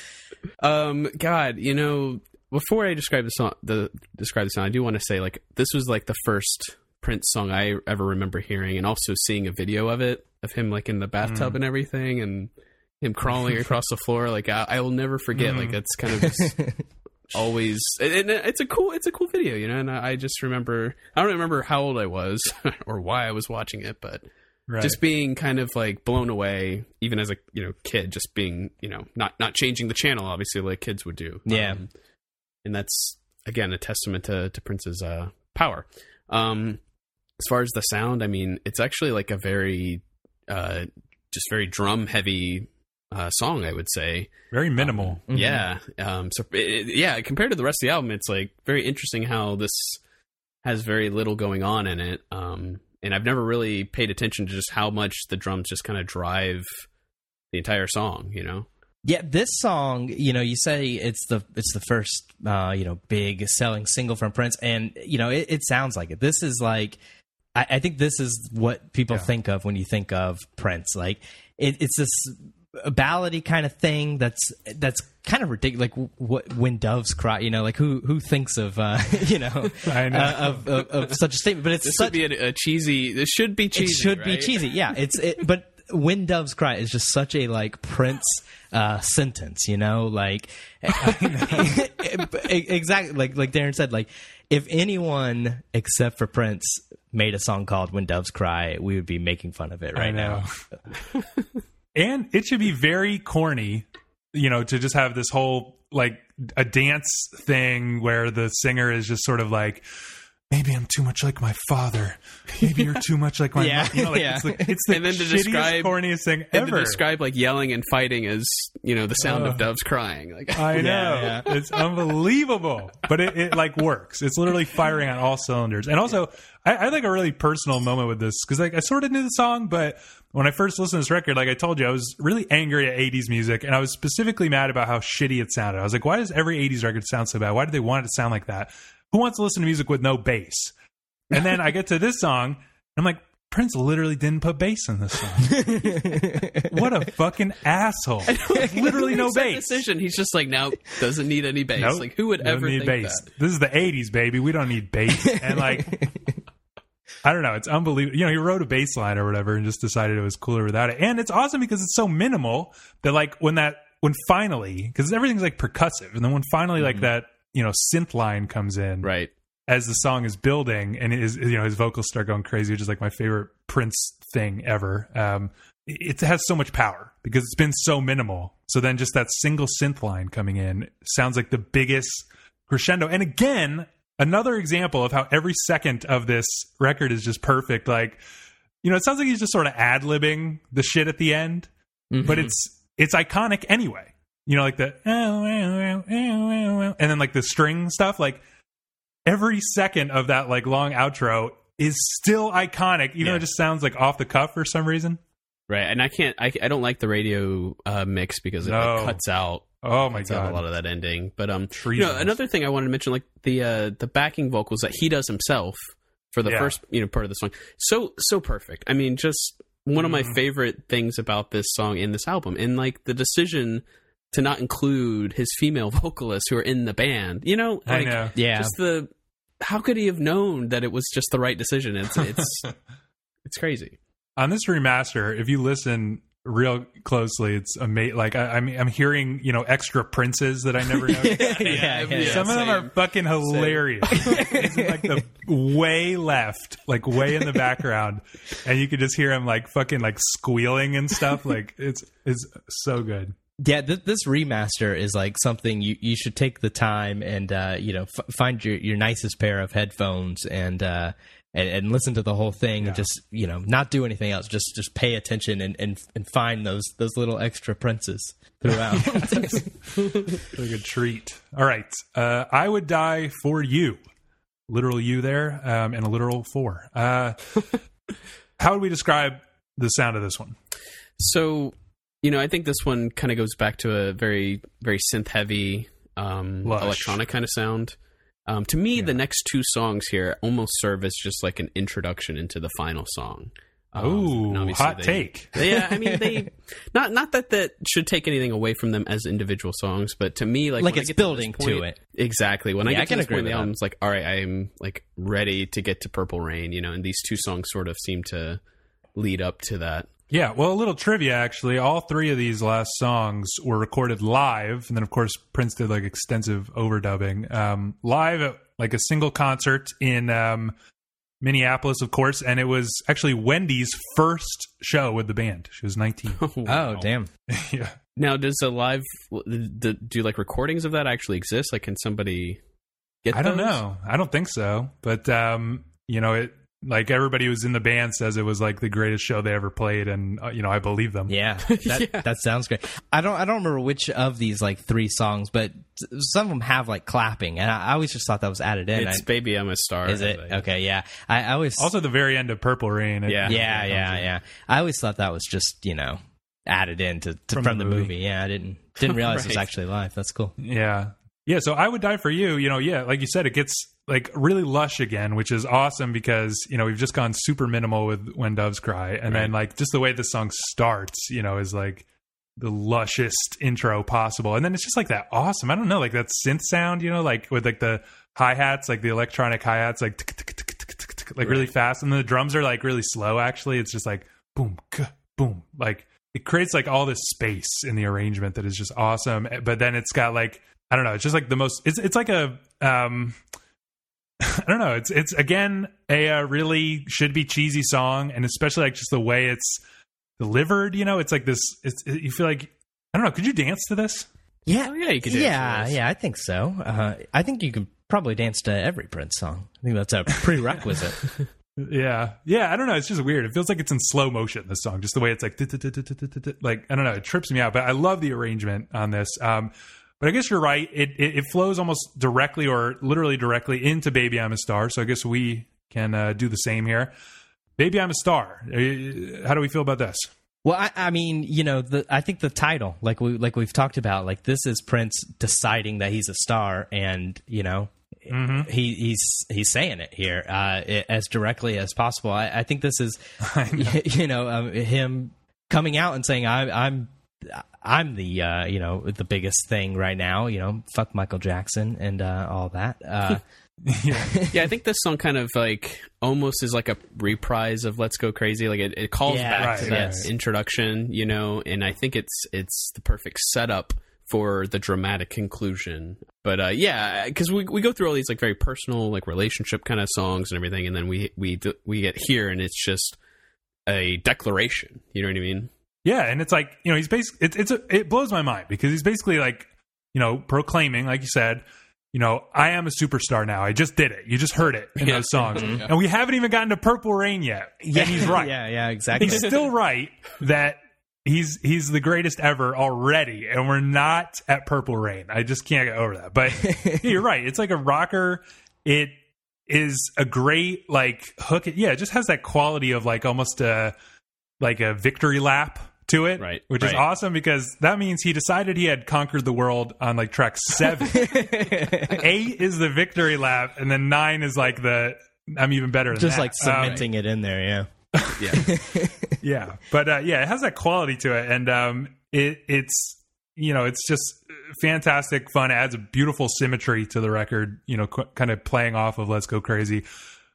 Um, God, you know, before I describe the song, the describe the song, I do want to say like this was like the first Prince song I ever remember hearing, and also seeing a video of it of him like in the bathtub and everything, and him crawling across the floor. Like I, I will never forget. Like that's kind of just always, and and it's a cool, it's a cool video, you know. And I I just remember, I don't remember how old I was or why I was watching it, but Right. just being kind of like blown away even as a you know kid just being you know not not changing the channel obviously like kids would do Yeah. Um, and that's again a testament to to prince's uh power um as far as the sound i mean it's actually like a very uh just very drum heavy uh song i would say Very minimal. Mhm. yeah. Um, so it, it- yeah, compared to the rest of the album, it's like very interesting how this has very little going on in it. Um, and I've never really paid attention to just how much the drums just kind of drive the entire song. You know? Yeah, this song, you know, you say it's the it's the first uh, you know, big selling single from Prince and you know, it, it sounds like it. This is like I, I think this is what people Yeah. think of when you think of Prince. Like it, it's this ballady kind of thing that's that's kind of ridiculous like what when doves cry you know like who who thinks of uh you know, I know. Uh, of, of of such a statement but it's This such would be a, a cheesy. This should be cheesy. it should be cheesy. Yeah, it's it, but when doves cry is just such a like Prince uh, sentence, you know, like exactly like like Darren said, like if anyone except for Prince made a song called "When Doves Cry," we would be making fun of it right now. and it should be very corny, you know, to just have this whole like a dance thing where the singer is just sort of like. Maybe I'm too much like my father. Maybe you're too much like my Yeah, mother. You know, like, yeah. It's the, it's the And then to shittiest, describe- corniest thing And to describe like yelling and fighting as you know the sound Ugh. of doves crying. Like I know. Yeah, It's unbelievable. But it, it like works. It's literally firing on all cylinders. And also, I, I had like a really personal moment with this because like I sort of knew the song, but when I first listened to this record, like I told you, I was really angry at 80s music and I was specifically mad about how shitty it sounded. I was like, why does every 80s record sound so bad? Why do they want it to sound like that? Who wants to listen to music with no bass? And then I get to this song, I'm like, Prince literally didn't put bass in this song. what a fucking asshole. literally no bass. Decision. He's just like now doesn't need any bass. Nope. Like who would Don't ever need think bass? that? This is the '80s, baby. We don't need bass. And like, I don't know. It's unbelievable. You know, he wrote a bass line or whatever, and just decided it was cooler without it. And it's awesome because it's so minimal that like when that when finally because everything's like percussive, and then when finally like mm-hmm. that you know synth line comes in, Mm-hmm. Right. as the song is building and his you know his vocals start going crazy, which is like my favorite Prince thing ever. Um, it, it has so much power because it's been so minimal. So then just that single synth line coming in sounds like the biggest crescendo. And again, another example of how every second of this record is just perfect. Like, you know, it sounds like he's just sort of ad libbing the shit at the end, but it's it's iconic anyway. You know, like the and then like the string stuff, like every second of that like long outro is still iconic, even though it just sounds like off the cuff for some reason. Right, and I can't. I, I don't like the radio uh, mix because it like, cuts out, Oh my god, a lot of that ending. But um, you know, another thing I wanted to mention, like the uh, the backing vocals that he does himself for the Yeah. first you know part of the song, so so perfect. I mean, just one of my Mhm. favorite things about this song in this album, and like the decision to not include his female vocalists who are in the band. You know, I like, know. Yeah. just the how could he have known that it was just the right decision? It's it's it's crazy. On this remaster, if you listen real closely, it's amazing. Like I, I mean, I'm hearing you know extra princes that I never noticed. yeah, yeah, Some of them are fucking hilarious. like the way left, like way in the background, and you could just hear him like fucking like squealing and stuff. Like it's it's so good. Yeah, this, this remaster is like something you, you should take the time and uh, you know f- find your, your nicest pair of headphones and uh, and, and listen to the whole thing and just you know not do anything else. Just just pay attention and, and, and find those those little extra princes throughout. Like a good treat. All right, uh, I would die for you. Literal you there, um, and a literal four. Uh, how would we describe the sound of this one? So, you know, I think this one kind of goes back to a very, very synth heavy, um, Lush. electronic kind of sound. Um, to me, the next two songs here almost serve as just like an introduction into the final song. Um, and Ooh, hot they- take. yeah, I mean they not not that that should take anything away from them as individual songs, but to me, like Like it's get to this building to it. Exactly. When I get I to can this agree point, in the with that. album's like, all right, I'm like ready to get to Purple Rain, you know, and these two songs sort of seem to lead up to that. Yeah, well, a little trivia actually. All three of these last songs were recorded live, and then of course Prince did like extensive overdubbing um, live at like a single concert in um, Minneapolis, of course, and it was actually Wendy's first show with the band. She was 19. Oh, damn. yeah, Now, does a live the, do like recordings of that actually exist? Like, can somebody get? I don't know. I don't think so, but um, you know, it like everybody who was in the band says it was like the greatest show they ever played, and uh, you know, I believe them. Yeah, that Yeah. that sounds great. I don't I don't remember which of these like three songs, but some of them have like clapping, and I, I always just thought that was added in. It's I- "Baby I'm a Star." is it Like- okay? Yeah, I, I always Also, the very end of Purple Rain. it- Yeah. yeah yeah yeah. I always thought that was just you know added in to, to From from, the the movie. movie. Yeah, I didn't didn't realize it was actually live. That's cool. Yeah. Yeah. So I would die for you. You know, yeah, like you said, it gets like really lush again, which is awesome because, you know, we've just gone super minimal with When Doves Cry. And then like just the way the song starts, you know, is like the lushest intro possible. And then it's just like that awesome. I don't know, like that synth sound, you know, like with like the hi hats, like the electronic hi hats, like like really fast. And the drums are like really slow, actually. It's just like boom, boom. Like it creates like all this space in the arrangement that is just awesome. Eh, but then it's got like, I don't know, it's just like the most, it's, it's like a, um, I don't know. It's it's again a uh, really should be cheesy song, and especially like just the way it's delivered. You know, it's like this. It's it, you feel like I don't know. Could you dance to this? Yeah, Oh, yeah, you could dance to Yeah, this. yeah, I think so. Uh, I think you can probably dance to every Prince song. I think that's a prerequisite. Yeah, yeah. I don't know. It's just weird. It feels like it's in slow motion. This song, just the way it's like like I don't know. It trips me out. But I love the arrangement on this. Um, but I guess you're right. It, it it flows almost directly or literally directly into "Baby I'm a Star." So I guess we can uh, do the same here. "Baby I'm a Star." Uh, How do we feel about this? Well, I, I mean, you know, the, I think the title, like we like we've talked about, like this is Prince deciding that he's a star, and you know, he he's he's saying it here uh, i- as directly as possible. I, I think this is, you know, um, him coming out and saying, I, "I'm." I'm the uh, you know the biggest thing right now. You know, fuck Michael Jackson and uh, all that. Uh, yeah, I think this song kind of like almost is like a reprise of "Let's Go Crazy." Like it, it calls Yeah, back right, to that right. introduction, you know, and I think it's it's the perfect setup for the dramatic conclusion. But uh, yeah, because we we go through all these like very personal like relationship kind of songs and everything, and then we we we get here and it's just a declaration. You know what I mean? Yeah, and it's like you know he's basically it's it's a, it blows my mind because he's basically like you know proclaiming, like you said, you know I am a superstar now. I just did it. You just heard it in Yeah. those songs, mm-hmm. and we haven't even gotten to Purple Rain yet. and he's right. yeah, yeah, exactly. He's still right that he's he's the greatest ever already, and we're not at Purple Rain. I just can't get over that. But yeah, you're right. It's like a rocker. It is a great like hook. Yeah, it just has that quality of like almost a like a victory lap to it, Right, Which is awesome because that means he decided he had conquered the world on like track seven. Eight is the victory lap, and then nine is like the I'm even better than just that. like Um, cementing it in there. Yeah. Yeah. yeah but uh, yeah it has that quality to it and um it it's you know it's just fantastic fun it adds a beautiful symmetry to the record you know qu- kind of playing off of let's go crazy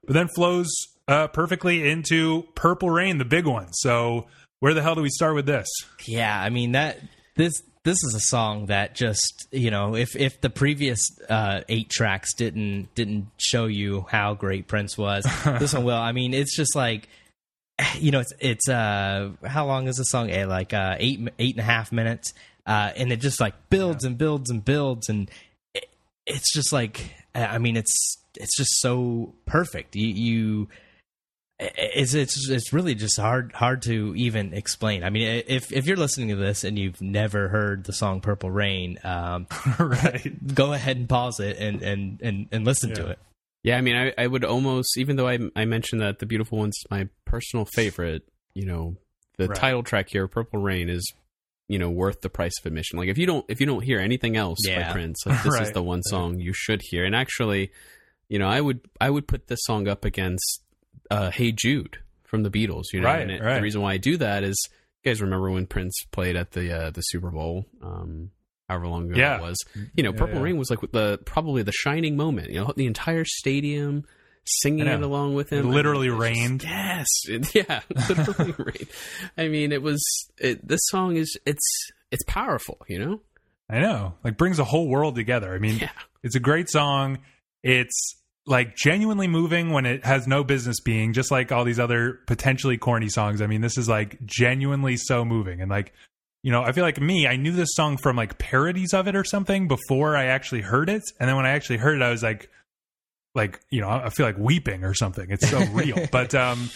but then flows uh perfectly into purple rain the big one so where the hell do we start with this Yeah, I mean that this this is a song that just you know if if the previous uh, eight tracks didn't didn't show you how great Prince was, this one will. I mean, it's just like you know it's it's uh how long is the song? Eh, like uh, eight eight and a half minutes, uh, and it just like builds and builds and builds, and it, it's just like I mean it's it's just so perfect. You you it's it's it's really just hard hard to even explain. I mean, if if you're listening to this and you've never heard the song "Purple Rain," um, right go ahead and pause it and and and, and listen to it. Yeah, I mean, I, I would almost, even though I, I mentioned that the beautiful one's my personal favorite, you know, the Right. title track here, "Purple Rain," is you know worth the price of admission. Like if you don't if you don't hear anything else Yeah. by Prince, like this is the one song you should hear. And actually, you know, I would I would put this song up against uh, "Hey Jude" from the Beatles. You know, Right, and it, right. the reason why I do that is you guys remember when Prince played at the uh, the Super Bowl. Um, However long ago Yeah. it was, you know, Yeah, Purple yeah. Rain was like the probably the shining moment. You know, the entire stadium singing it along with It him. literally I mean, it's rained. just- yes, it- yeah, literally rained. I mean, it was. It, this song is it's it's powerful. You know. I know. Like brings a whole world together. I mean, Yeah. it's a great song. It's like genuinely moving when it has no business being, just like all these other potentially corny songs. I mean, this is like genuinely so moving. And like, you know, I feel like me, I knew this song from like parodies of it or something before I actually heard it. And then when I actually heard it, I was like, like, you know, I feel like weeping or something. It's so real. But um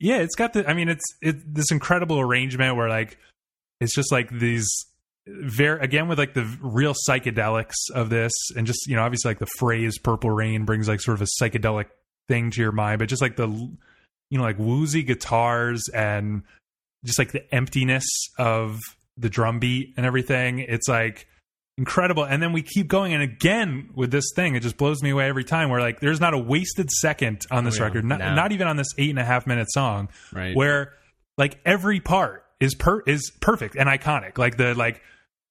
yeah, it's got the I mean, it's it this incredible arrangement where like it's just like these very again with like the real psychedelics of this and just you know obviously like the phrase purple rain brings like sort of a psychedelic thing to your mind but just like the you know like woozy guitars and just like the emptiness of the drum beat and everything it's like incredible and then we keep going and again with this thing it just blows me away every time where like there's not a wasted second on oh, this yeah. record not, No. not even on this eight and a half minute song Right. where like every part is per is perfect and iconic. Like the like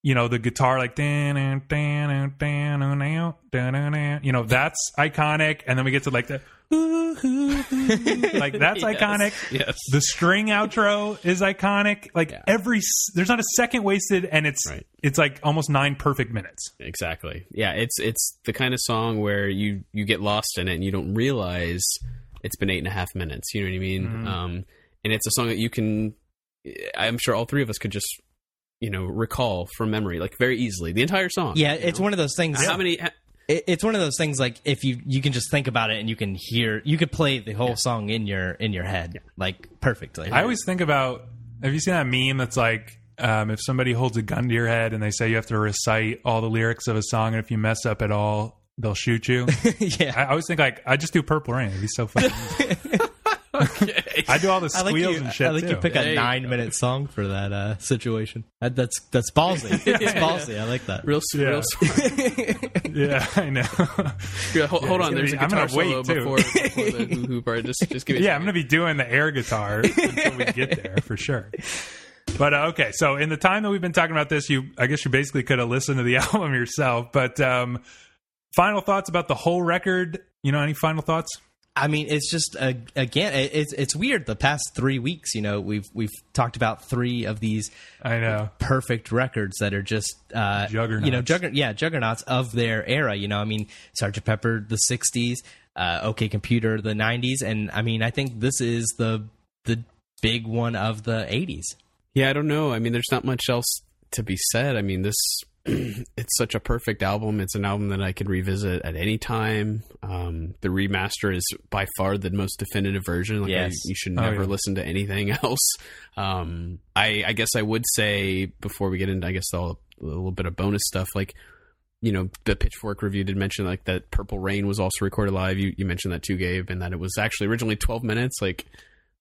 you know the guitar like dan dan dan dan dan dan you know that's iconic and then we get to like the like that's Yes. iconic. Yes. The string outro is iconic. Like Yeah. every there's not a second wasted and it's Right. it's like almost 9 perfect minutes. Exactly. Yeah, it's it's the kind of song where you you get lost in it and you don't realize it's been eight and a half minutes. You know what I mean? Mhm. Um, and it's a song that you can. I'm sure all three of us could just you know recall from memory like very easily the entire song. Yeah, it's know? one of those things. How many? ha- it's one of those things like if you you can just think about it and you can hear you could play the whole song in your in your head like perfectly. I always think about have you seen that meme that's like um, if somebody holds a gun to your head and they say you have to recite all the lyrics of a song and if you mess up at all they'll shoot you. yeah. I always think like I just do Purple Rain. It'd be so funny. Okay. I do all the I like squeals you. and shit I like too. you pick There a nine-minute song for that uh, situation. That, that's that's ballsy. It's ballsy. I like that. Real, Yeah. real smart. yeah, I know. Yeah, hold, hold on, there's be- a I'm guitar gonna wait, solo too. before, before the hoo hoo part. Just, just give me. a yeah, I'm gonna be doing the air guitar until we get there for sure. But uh, okay, so in the time that we've been talking about this, you I guess you basically could have listened to the album yourself. But um, final thoughts about the whole record? You know, any final thoughts? I mean, it's just uh, again, it's it's weird. The past three weeks, you know, we've we've talked about three of these I know. perfect records that are just uh, Juggernauts. You know, jugger- yeah, juggernauts of their era. You know, I mean, Sergeant Pepper, the '60s, uh, OK Computer, the '90s, and I mean, I think this is the the big one of the '80s. Yeah, I don't know. I mean, there's not much else to be said. I mean, this it's such a perfect album. It's an album that I can revisit at any time. Um, the remaster is by far the most definitive version. Like, I- Yes. you should Oh, never yeah. listen to anything else. Um, I, I guess I would say before we get into, I guess, all, a little bit of bonus stuff, like you know, the Pitchfork review did mention like that Purple Rain was also recorded live. You you mentioned that too, Gabe, and that it was actually originally 12 minutes. Like,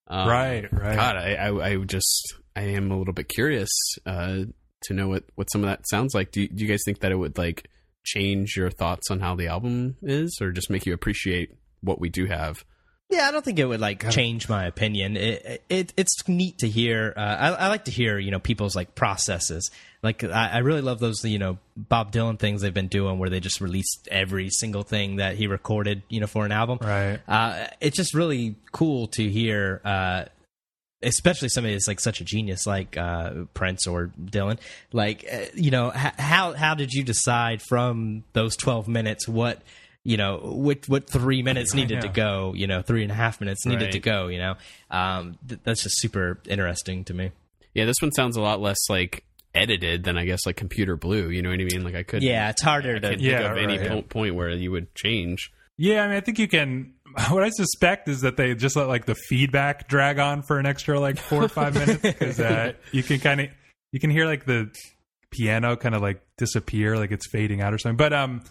um, Right, right. God, I, I I just I am a little bit curious uh, to know what what some of that sounds like. Do you, do you guys think that it would like change your thoughts on how the album is, or just make you appreciate what we do have? Yeah, I don't think it would like change my opinion. It, it it's neat to hear. Uh, I, I like to hear you know people's like processes. Like I, I really love those you know Bob Dylan things they've been doing where they just released every single thing that he recorded you know for an album. Right. Uh, it's just really cool to hear. Uh, Especially somebody that's like such a genius, like uh, Prince or Dylan. Like, uh, you know, h- how how did you decide from those twelve minutes what you know what what three minutes needed to go? You know, three and a half minutes needed Right. to go. You know, um, th- that's just super interesting to me. Yeah, this one sounds a lot less like edited than I guess like Computer Blue. You know what I mean? Like I could Yeah, it's harder I to. Yeah, think of any right. po- point where you would change. Yeah, I mean, I think you can. What I suspect is that they just let like the feedback drag on for an extra like four or five minutes because uh, you can kind of you can hear like the piano kind of like disappear, like it's fading out or something. But um,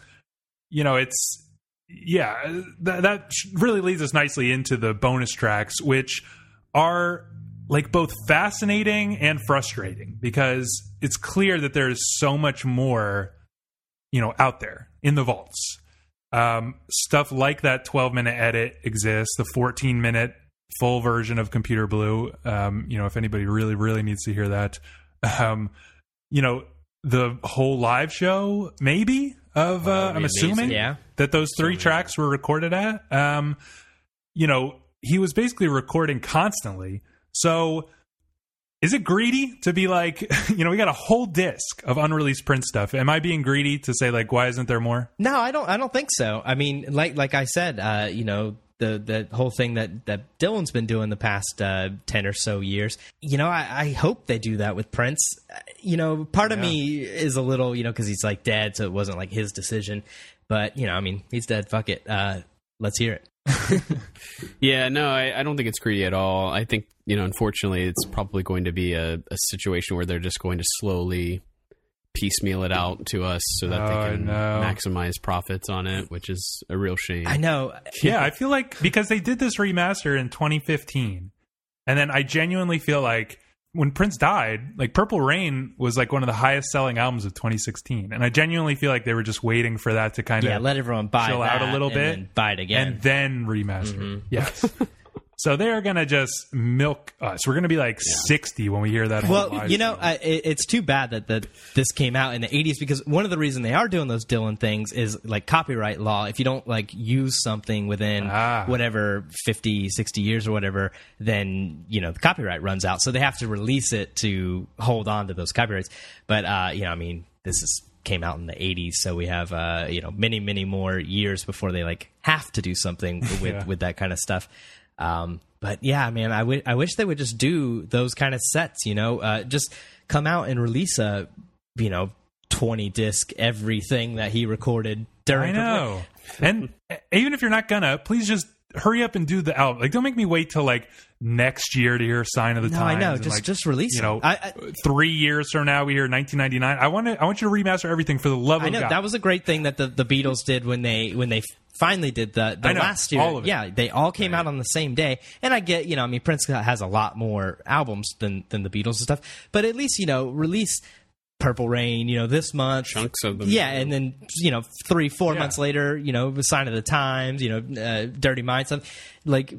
you know, it's yeah, that that really leads us nicely into the bonus tracks, which are like both fascinating and frustrating because it's clear that there's so much more, you know, out there in the vaults. Um, stuff like that 12 minute edit exists. The 14 minute full version of Computer Blue. Um, you know, if anybody really, really needs to hear that, um, you know, the whole live show, maybe of, uh, I'm assuming Yeah. that those three tracks were recorded at. Um, you know, he was basically recording constantly. So is it greedy to be like, you know, we got a whole disc of unreleased Prince stuff. Am I being greedy to say like, why isn't there more? No, I don't. I don't think so. I mean, like like I said, uh, you know, the the whole thing that that Dylan's been doing the past uh, ten or so years. You know, I, I hope they do that with Prince. You know, part of me is a little, you know, because he's like dead, so it wasn't like his decision. But you know, I mean, he's dead. Fuck it. Uh, let's hear it. Yeah, no, I, I don't think it's greedy at all. I think, you know, unfortunately, it's probably going to be a, a situation where they're just going to slowly piecemeal it out to us so that Oh, they can no. maximize profits on it, which is a real shame. I know. Yeah, I feel like because they did this remaster in 2015, and then I genuinely feel like when Prince died, like Purple Rain was like one of the highest selling albums of 2016, and I genuinely feel like they were just waiting for that to kind of Yeah, let everyone buy chill out a little bit buy it again. and then remaster. Mm-hmm. Yes. so they are gonna just milk us. We're gonna be like 60 when we hear that. Well, you know. I, it, it's too bad that the, this came out in the 80s because one of the reasons they are doing those Dylan things is like copyright law. If you don't like use something within Ah. whatever 50, 60 years or whatever, then, you know, the copyright runs out. So they have to release it to hold on to those copyrights. But, uh, you know, I mean, this is came out in the 80s so we have uh you know many many more years before they like have to do something with Yeah. with that kind of stuff um, but yeah, man, I wi- I wish they would just do those kind of sets. You know, uh, just come out and release a, you know, twenty disc everything that he recorded during. I know. and even if you're not gonna, please just hurry up and do the album. Like, don't make me wait till like next year to hear "Sign of the No, I know. Just like, just release. you know, I, I, three years from now we hear 1999. I want to. I want you to remaster everything for the love I of know God. that was a great thing that the, the Beatles did when they when they finally did the, the know, last year. all of it. Yeah, they all came out on the same day. And I get, you know, I mean Prince has a lot more albums than than the Beatles and stuff, but at least, you know, release Purple Rain, you know, this month. Chunks of them. Yeah, and then you know, three, four Yeah. months later, you know, the sign of the times, you know, uh, Dirty Mind stuff. Like,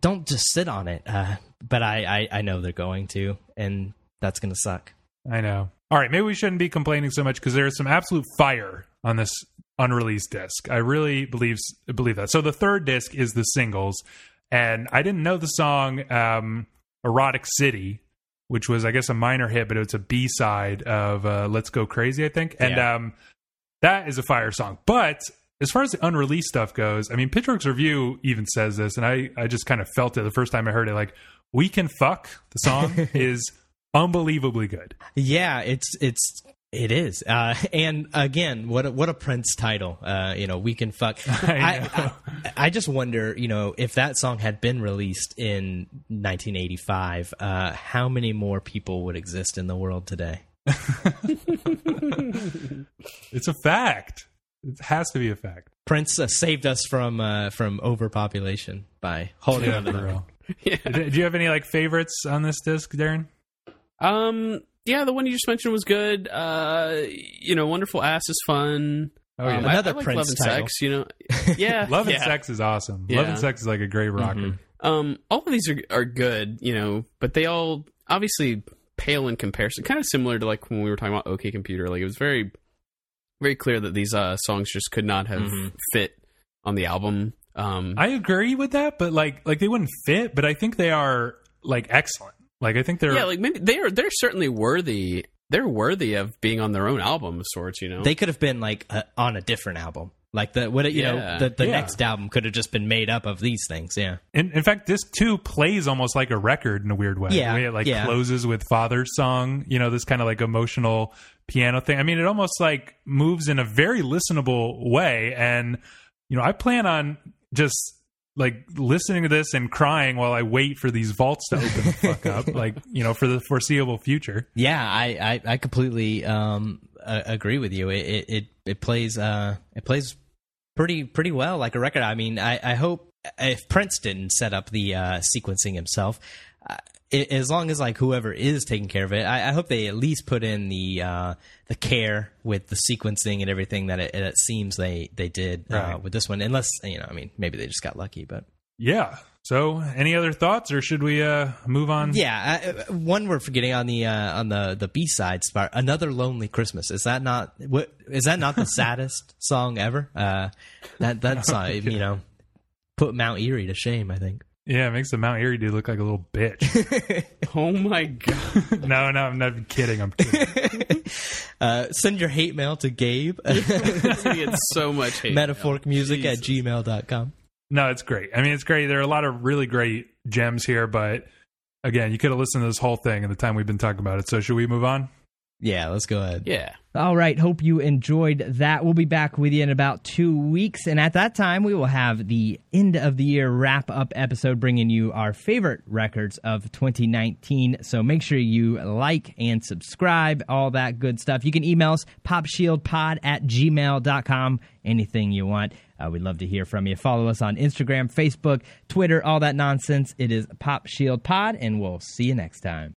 don't just sit on it. Uh, but I, I, I know they're going to, and that's gonna suck. I know. All right, maybe we shouldn't be complaining so much because there is some absolute fire on this unreleased disc. I really believe believe that. So the third disc is the singles, and I didn't know the song um, "Erotic City," which was I guess a minor hit, but it's a B side of uh, "Let's Go Crazy," I think, and Yeah. um, that is a fire song. But as far as the unreleased stuff goes, I mean, Pitchfork's review even says this, and I I just kind of felt it the first time I heard it. Like, "We Can Fuck" the song is unbelievably good. Yeah, it's it's it is, uh, and again, what a, what a Prince title. Uh, you know, we can fuck. I I, I, I just wonder, you know, if that song had been released in 1985, uh, how many more people would exist in the world today? It's a fact. It has to be a fact. Prince uh, saved us from uh, from overpopulation by holding on to the them. real. Yeah. Do do you have any like favorites on this disc, Darren? Um. Yeah, the one you just mentioned was good. Uh, you know, wonderful ass is fun. Oh yeah, Um, Another I, I like Prince Love and title. Sex. You know, yeah, Love and. Sex is awesome. Love and Sex is like a great rocker. Um, all of these are are good. You know, but they all obviously pale in comparison. Kind of similar to like when we were talking about OK Computer. Like it was very, very clear that these uh, songs just could not have Mhm. fit on the album. Um, I agree with that, but like like they wouldn't fit. But I think they are like excellent. Like I think they're yeah, like maybe they're they're certainly worthy. They're worthy of being on their own album of sorts. You know, They could have been like uh, on a different album. Like the what you know the, the Yeah. next album could have just been made up of these things. Yeah. in, in fact this too plays almost like a record in a weird way. Yeah, the way it like yeah. closes with Father's song. You know, this kind of like emotional piano thing. I mean, it almost like moves in a very listenable way. And you know, I plan on just like listening to this and crying while I wait for these vaults to open the fuck up, like you know, for the foreseeable future. Yeah, I I, I completely um uh, agree with you. It, it it it plays uh it plays pretty pretty well like a record. I mean, I I hope if Prince didn't set up the uh, sequencing himself. Uh, i as long as like whoever is taking care of it, I, I hope they at least put in the uh, the care with the sequencing and everything that it, it seems they they did uh, with this one. Unless you know, I mean, maybe they just got lucky, but Yeah. So, any other thoughts, or should we uh, move on? yeah. Uh, one we're forgetting on the uh, on the the B side part, another lonely Christmas. Is that not what? Is that not the saddest song ever? Uh, that that's uh, you know put Mount Eerie to shame. I think. Yeah, it makes the Mount Eerie dude look like a little bitch. Oh my god! no, no, I'm not kidding. I'm kidding. Uh, send your hate mail to Gabe. we get so much hate. metaphoricmusic at Jesus. gmail.com. No, it's great. I mean, it's great. There are a lot of really great gems here, but again, you could have listened to this whole thing in the time we've been talking about it. So, should we move on? Yeah, let's go ahead. Yeah. All right. Hope you enjoyed that. We'll be back with you in about two weeks. And at that time, we will have the end of the year wrap up episode bringing you our favorite records of 2019. So make sure you like and subscribe, all that good stuff. You can email us popshieldpod at gmail.com. Anything you want. Uh, we'd love to hear from you. Follow us on Instagram, Facebook, Twitter, all that nonsense. It is Pop Shield Pod, and we'll see you next time.